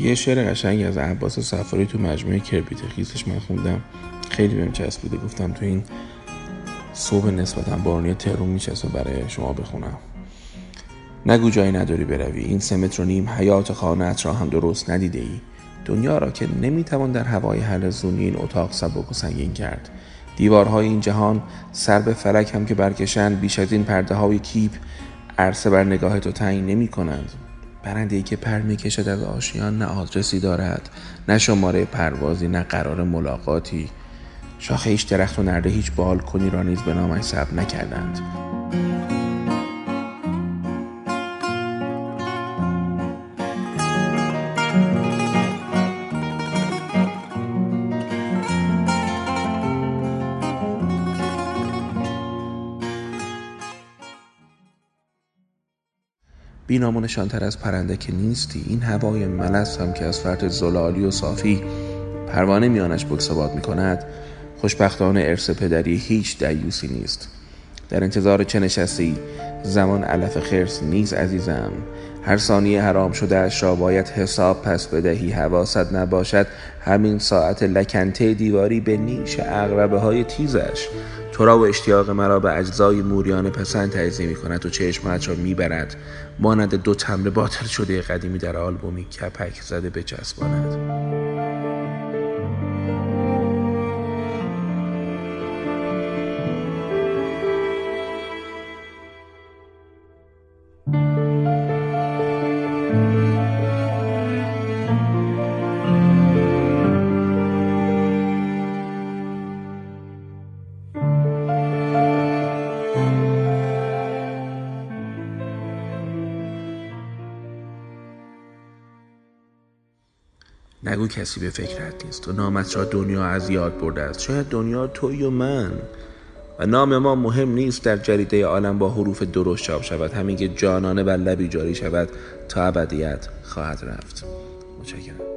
یه شعر قشنگی از عباس سفاری تو مجموعه کربیت خیزش من خوندم. خیلی بهم چسبیده. گفتم تو این صبح نسبتا بارونی تهرون میچسبه برای شما بخونم. نگو جایی نداری بروی. این سه متر و نیم حیات خانهت را هم درست ندیده ای دنیا را که نمی‌توان در هوای حلزونی این اتاق سبک و سنگین کرد. دیوارهای این جهان سر به فلک هم که برکشند بیش از این پرده های کیپ عرصه بر نگاه تو تنگ نمی کنند برنده ای که پر می کشد از آشیان نه آدرسی دارد نه شماره پروازی نه قرار ملاقاتی. شاخه هیچ درخت و نرده هیچ بالکنی را نیز به نامش ثبت نکردند. بینام و نشانتر از پرنده که نیستی این هوای ملس هم که از فرد زلالی و صافی پروانه میانش بکسباد می کند خوشبختانه ارث پدری هیچ دیوسی نیست. در انتظار چه نشستی؟ زمان علف خرس نیز عزیزم. هر ثانیه حرام شده اش را باید حساب پس بدهی. حواست نباشد همین ساعت لکنته دیواری به نیش اغربه های تیزش. تو را و اشتیاق مرا به اجزای موریان پسند تجزیه می کند و چشمت را می برد مانند دو تمر باطل شده قدیمی در آلبومی کپک زده بچسباند. نگو کسی به فکرت نیست. و نامت را دنیا از یاد برده است. شاید دنیا توی و من. و نام ما مهم نیست در جریده عالم با حروف درست چاپ شود. همین که جانانه بر لبی جاری شود تا ابدیت خواهد رفت. متشکرم.